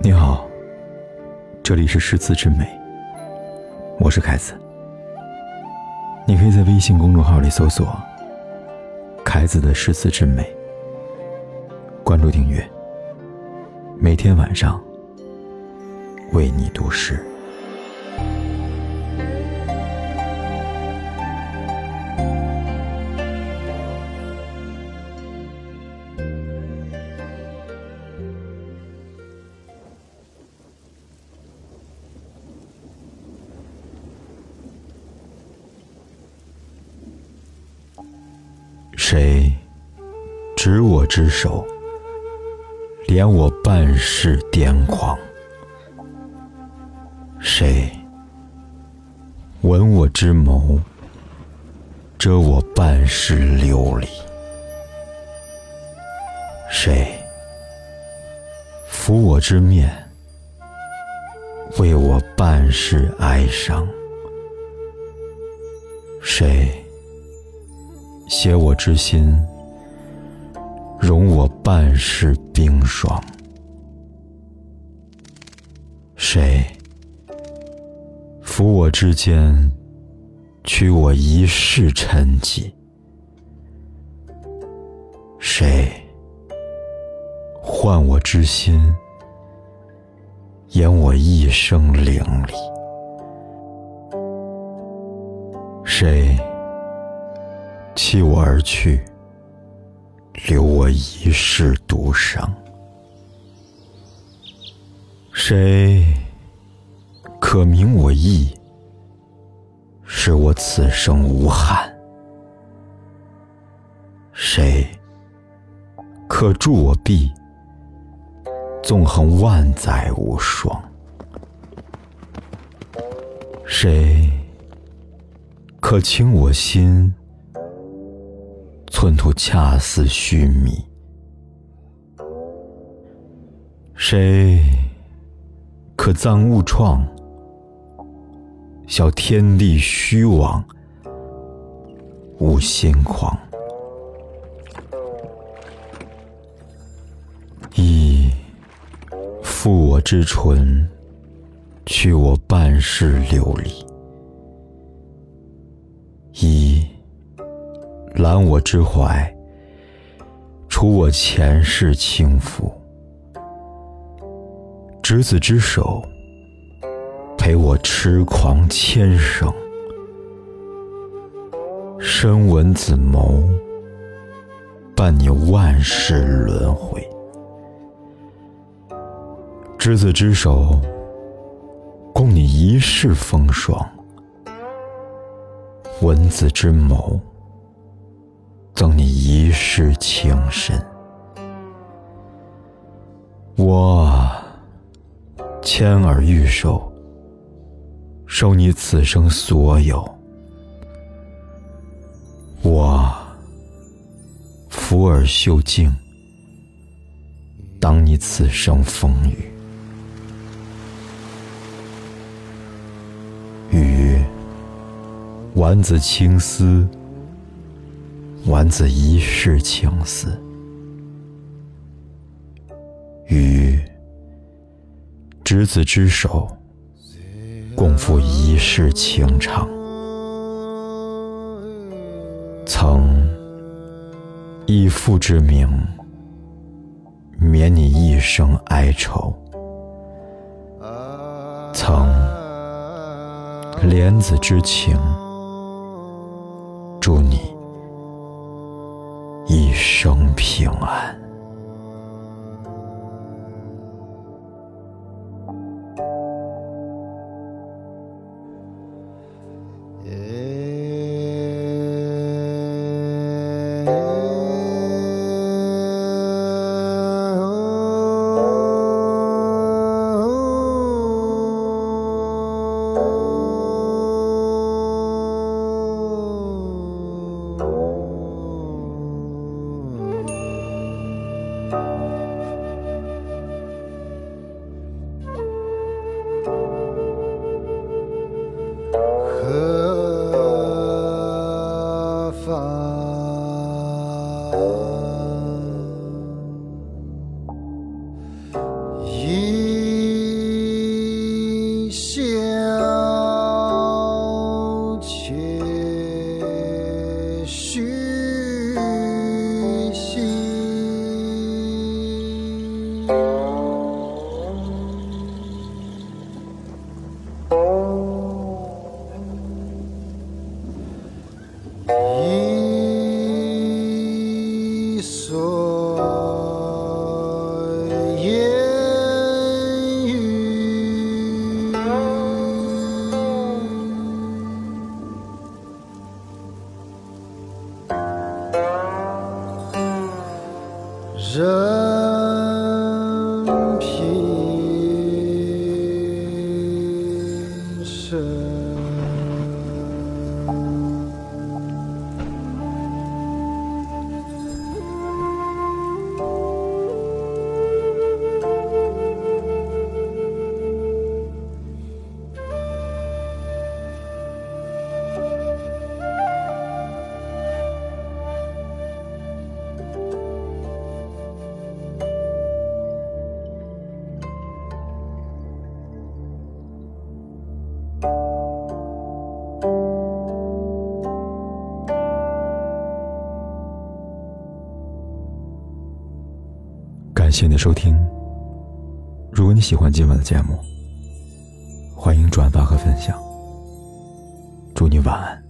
你好，这里是诗词之美，我是凯子。你可以在微信公众号里搜索“凯子的诗词之美”，关注订阅，每天晚上为你读诗。谁执我之手，怜我半世癫狂？谁吻我之眸，遮我半世流离？谁抚我之面，为我半世哀伤？谁？写我之心，容我半世冰霜。谁抚我之肩，取我一世沉寂？谁唤我之心，演我一生凌厉？谁？弃我而去，留我一世独伤。谁可明我意，使我此生无憾？谁可助我臂，纵横万载无双？谁可倾我心？寸土恰似须弥，谁可暂勿创？笑天地虚妄，吾心狂。以负我之唇，去我半世流离。以揽我之怀，除我前世轻浮；执子之手，陪我痴狂千生；深吻子眸，伴你万世轮回。执子之手，共你一世风霜；吻子之谋。赠你一世情深，我牵耳欲收，收你此生所有；我抚耳袖静，当你此生风雨。雨，丸子青丝。丸子一世情思，与执子之手，共赴一世情长。曾以父之名，免你一生哀愁；曾怜子之情，祝你。一生平安。still 人。谢谢你的收听。如果你喜欢今晚的节目，欢迎转发和分享。祝你晚安。